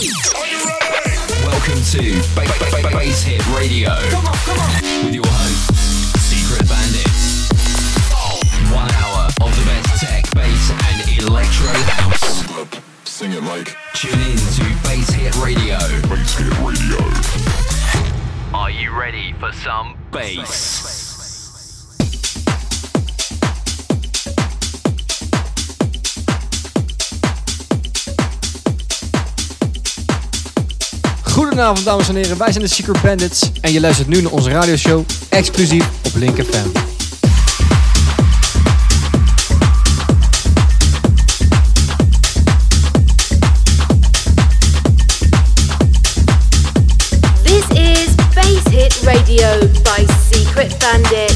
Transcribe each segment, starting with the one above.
Welcome to ba- ba- ba- Bass Hit Radio with your hosts, Secret Bandits. One hour of the best tech, bass, and electro house. Sing it like Tune in to Bass Hit Radio. Bass Hit Radio. Are you ready for some bass? Goedenavond dames en heren, wij zijn de Secret Bandits en je luistert nu naar onze radioshow exclusief op Link FM. This is Bass Hit Radio by Secret Bandits.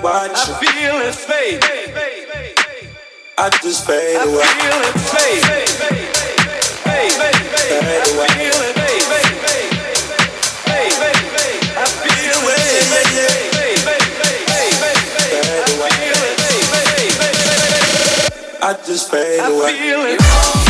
watching. I feel it fade. I just fade away. I feel it fade. I feel fade, fade, I feel it fade. I fade. I just fade away. I feel it.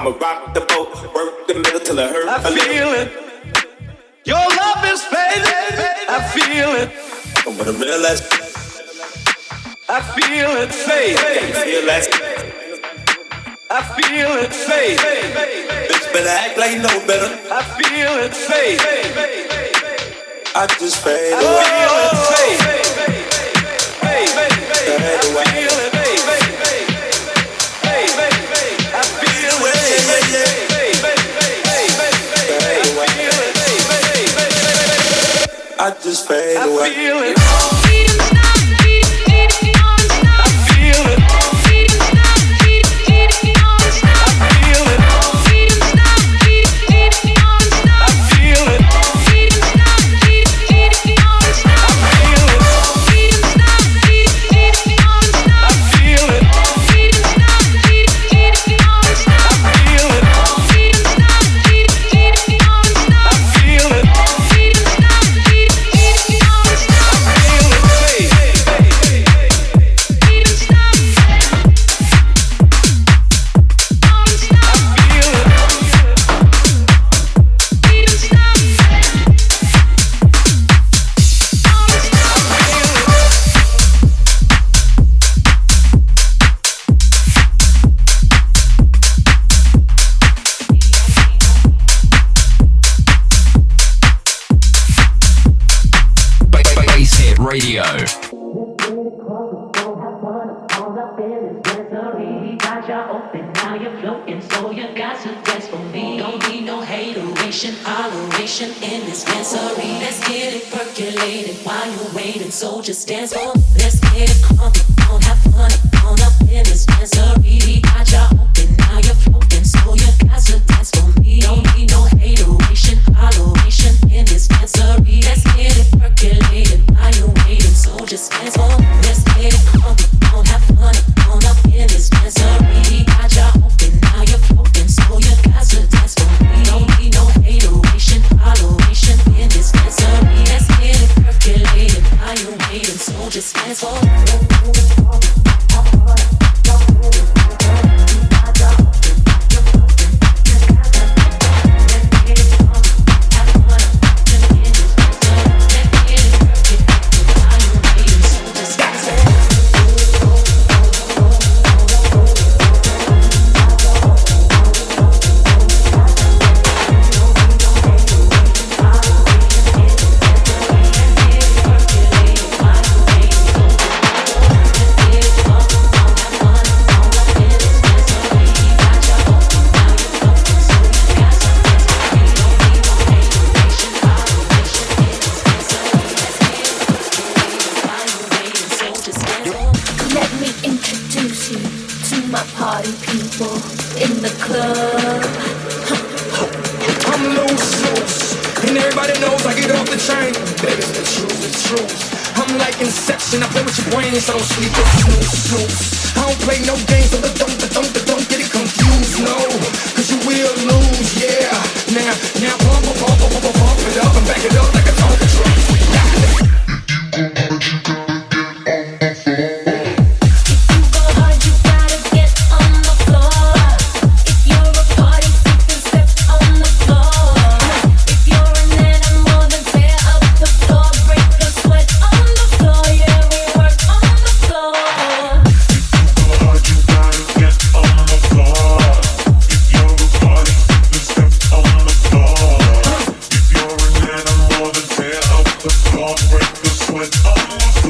I'ma rock the boat, work the middle till it hurt. I feel it. Your love is fading. I feel it. I'm gonna realize. I feel it fade. I feel it fade. Bitch, better act like you know better. I feel it fade. I just fade away. I feel it fade. Fade away. just fade away.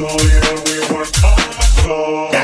you yeah, we want power.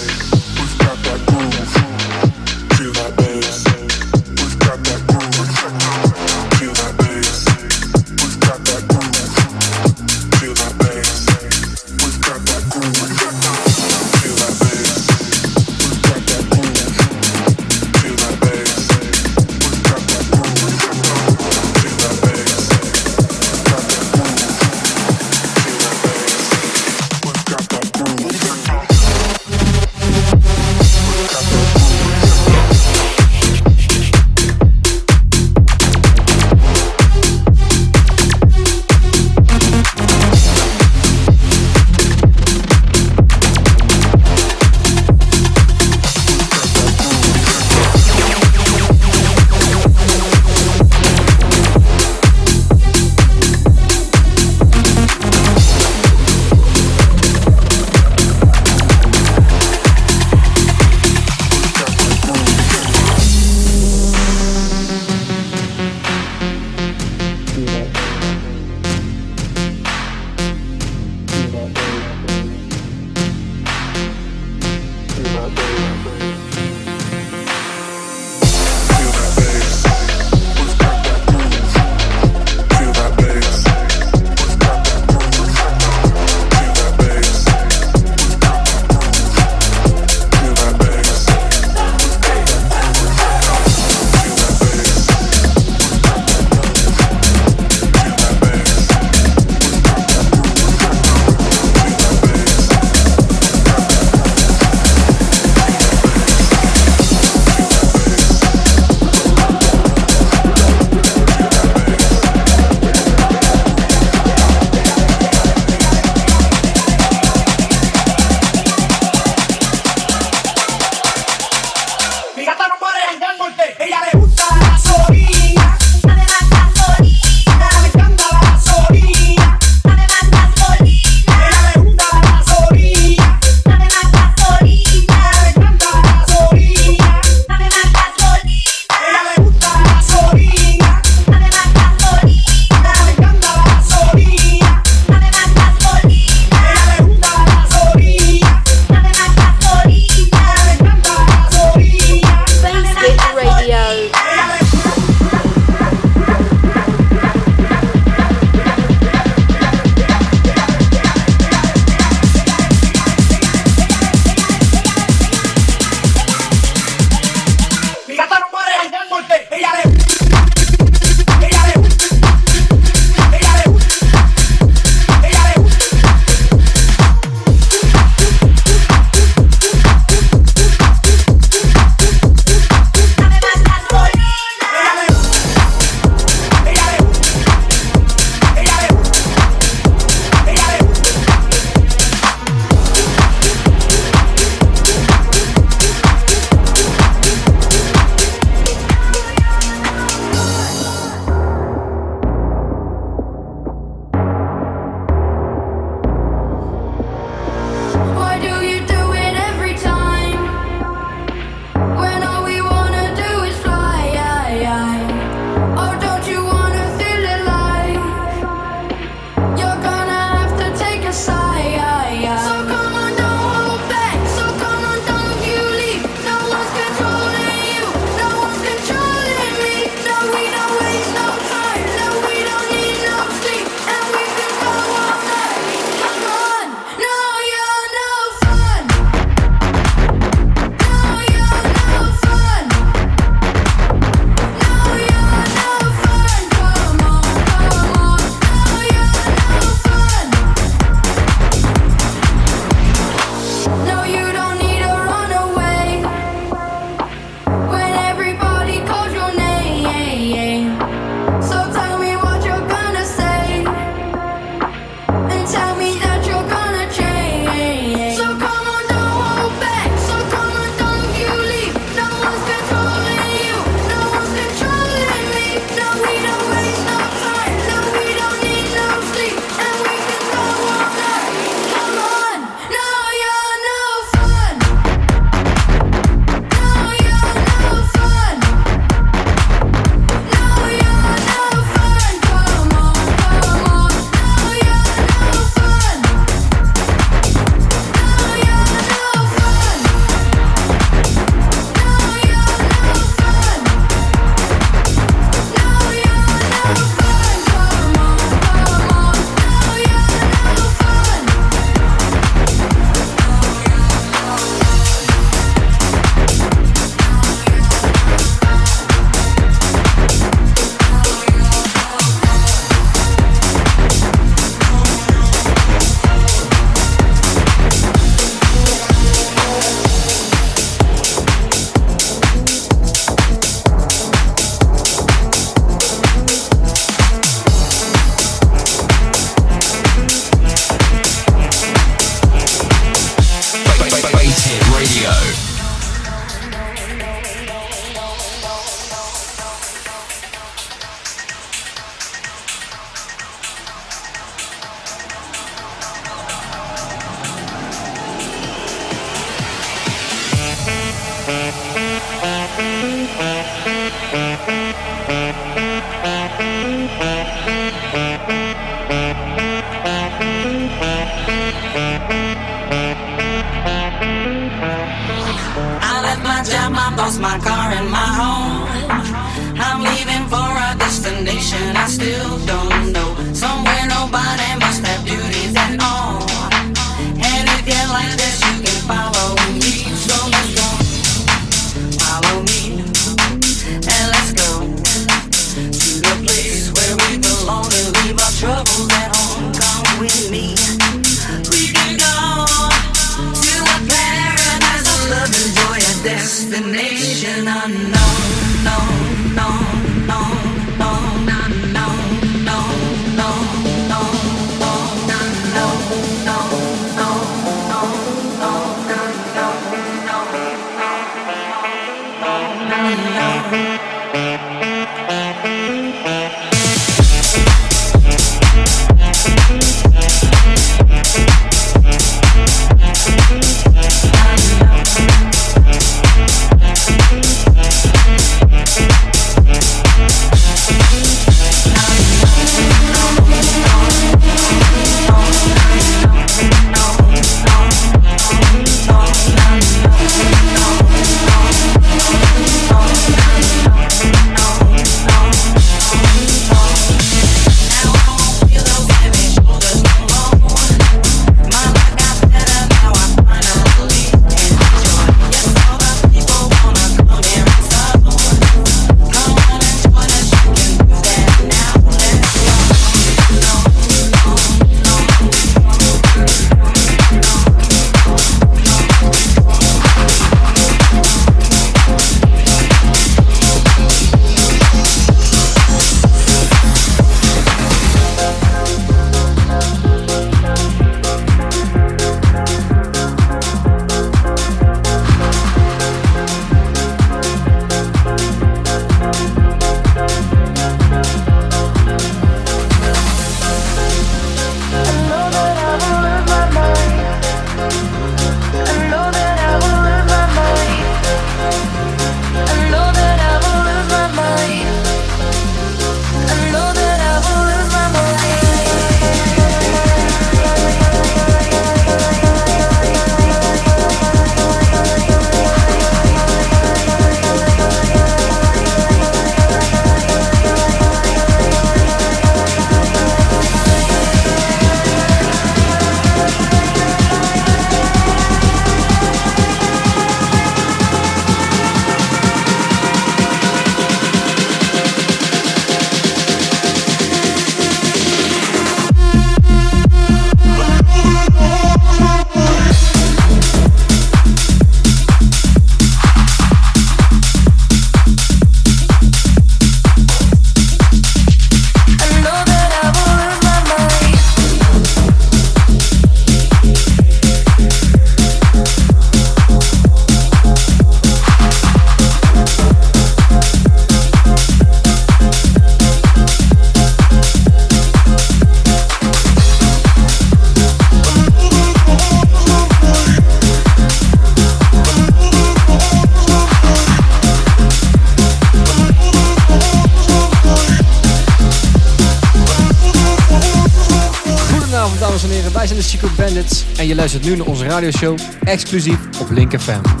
je luistert nu naar onze radioshow exclusief op Link Fan.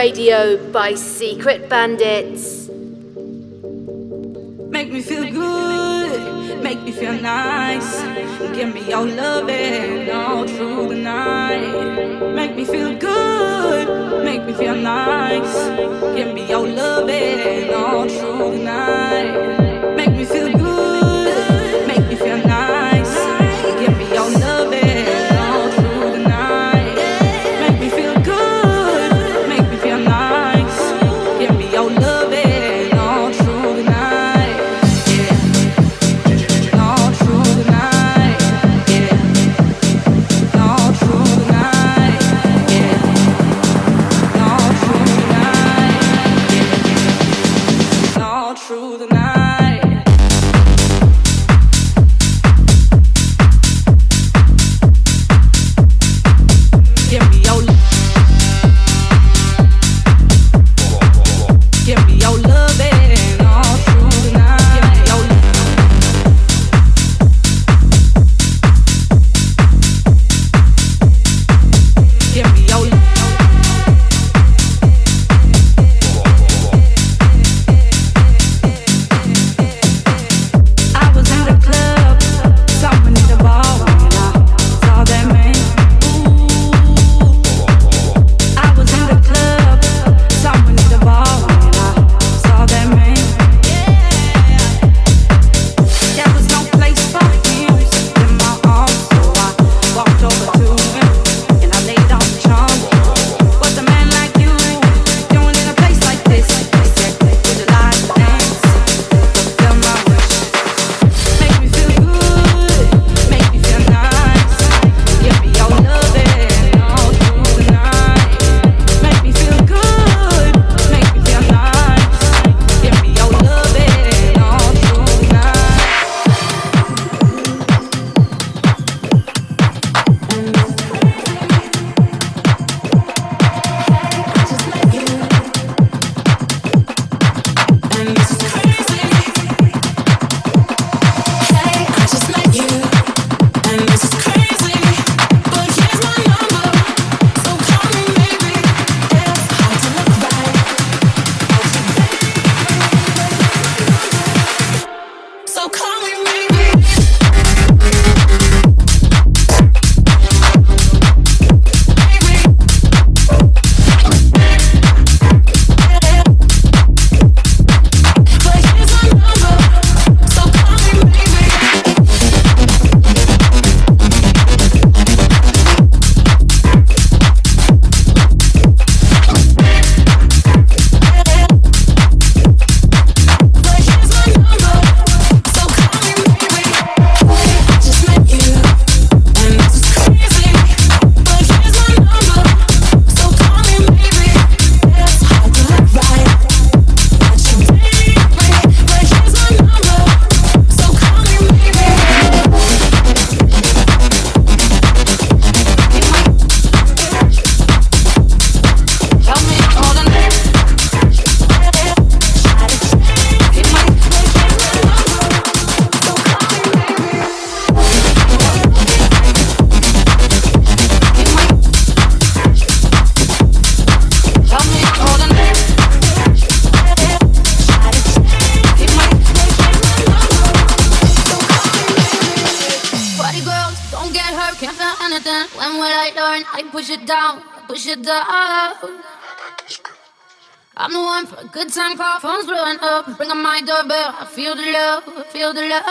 Radio by Secret Bandits. Make me feel good, make me feel nice. Give me your loving all through the night. Make me feel good, make me feel nice. time call, phone's blowing up. Ring on my doorbell, I feel the love, I feel the love.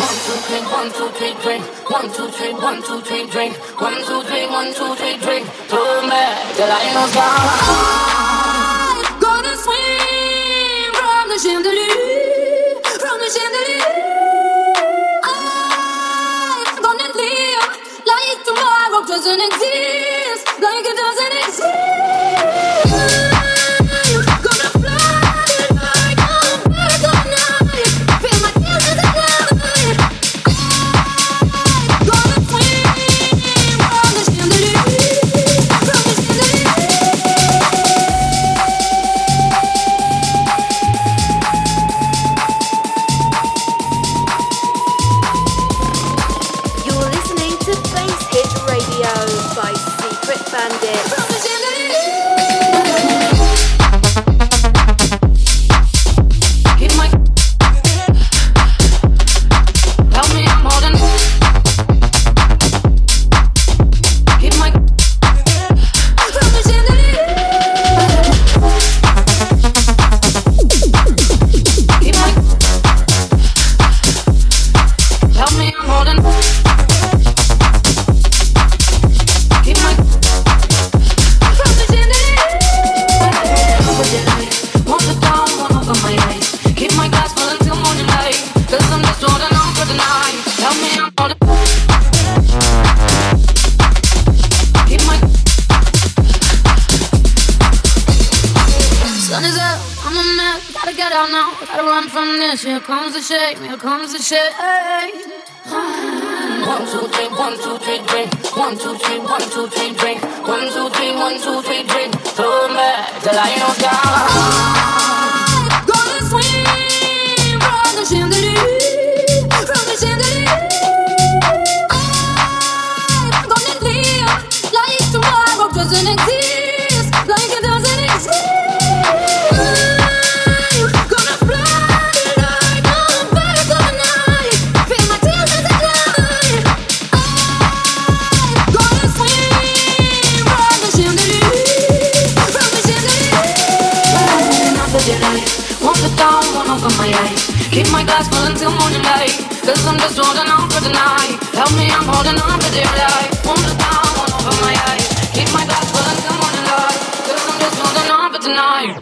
One, two, three, one, two, three, drink. One, two, three, one, two, three, drink. One, two, three, one, two, three, drink. Throw back till I know gone. Gonna swing from the chandelier, from the chandelier. I'm gonna live like tomorrow doesn't exist. my glass full until morning light. Cause I'm just holding on for the night. Help me, I'm holding on for dear life. Won't look down, won't open my eyes. Keep my glass full until morning light. Cause I'm just holding on for tonight.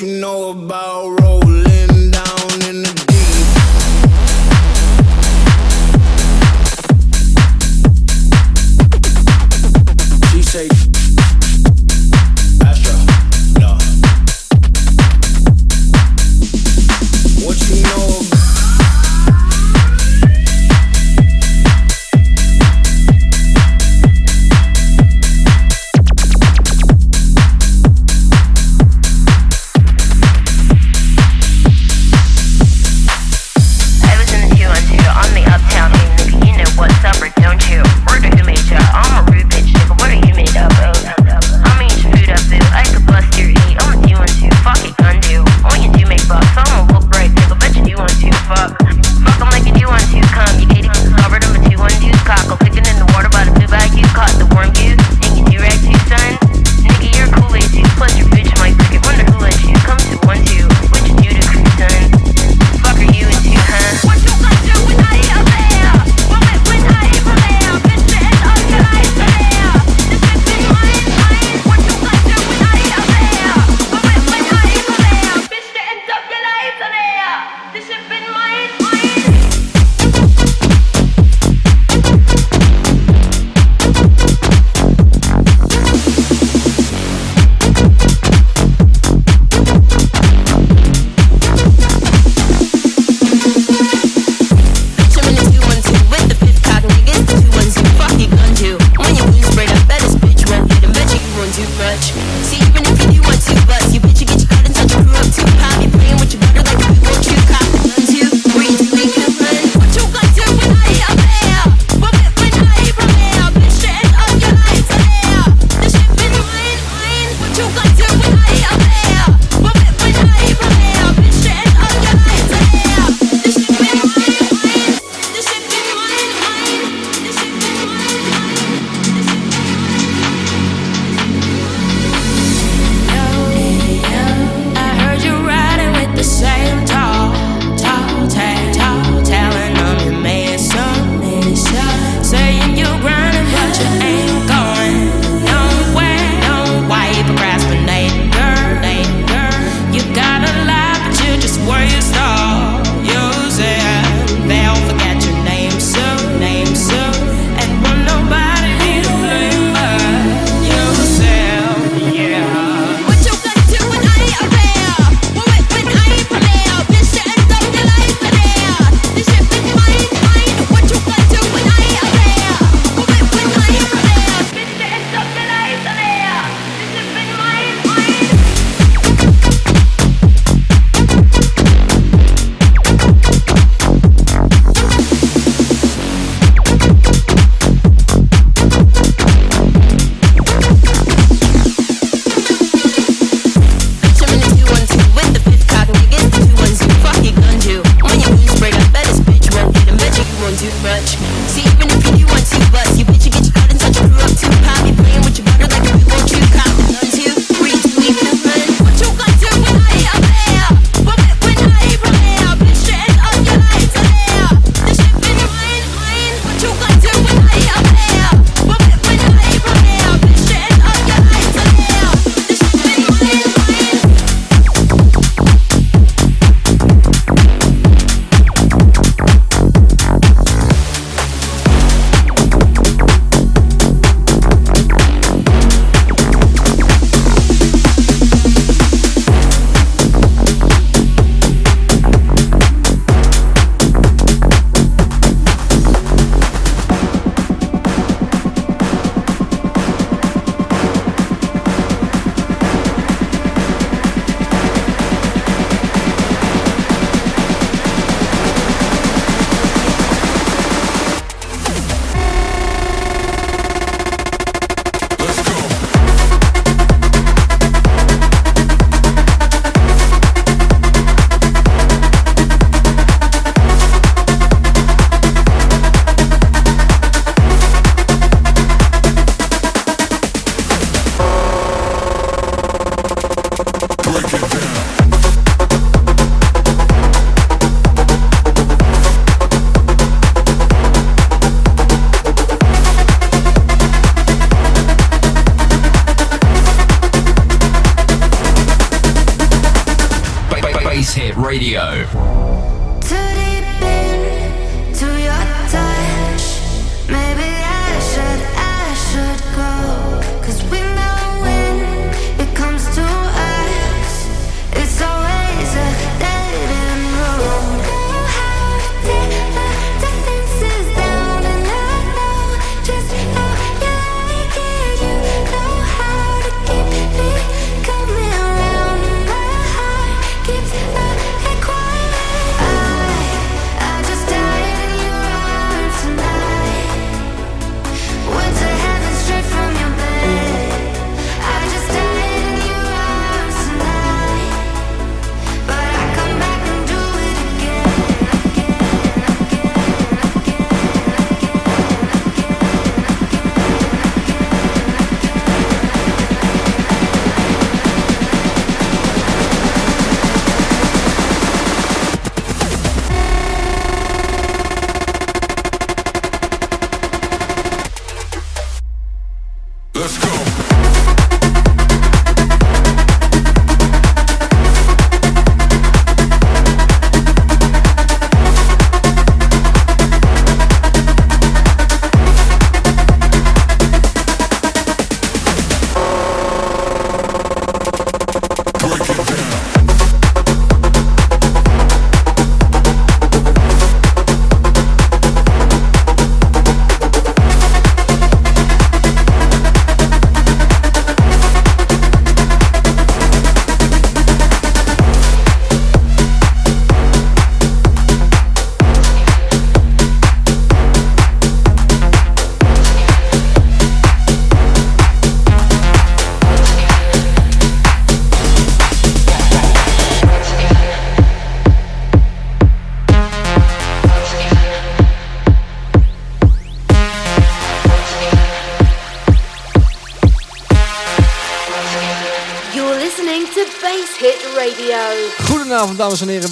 you know about rolling down in the deep. She say.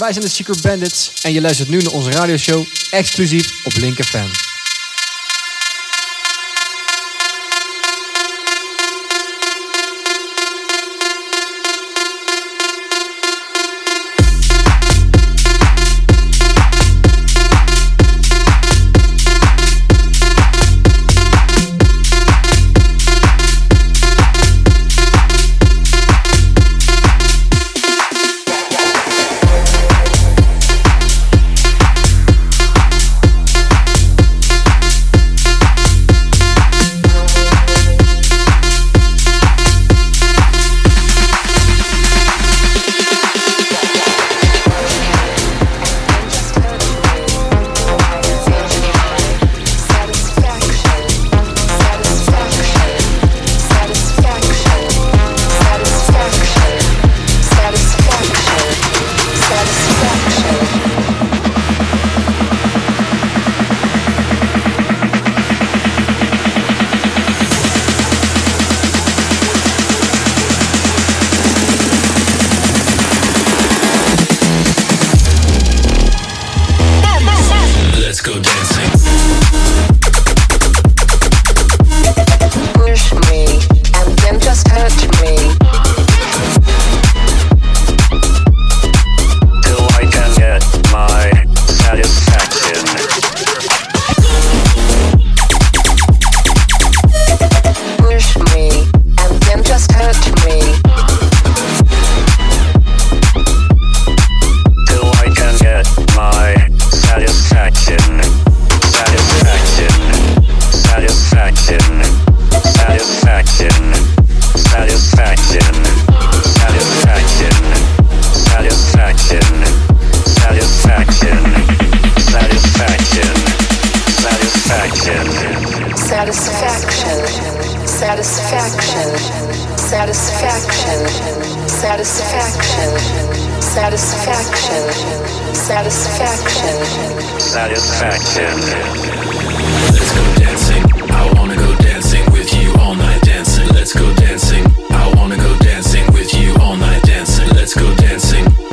wij zijn de Secret Bandits en je luistert nu naar onze radioshow exclusief op Linker Fan. satisfaction, satisfaction, satisfaction, satisfaction, satisfaction, satisfaction. Let's go dancing. I wanna go dancing with you all night dancing. Let's go dancing. I wanna go dancing with you all night dancing. Let's go dancing.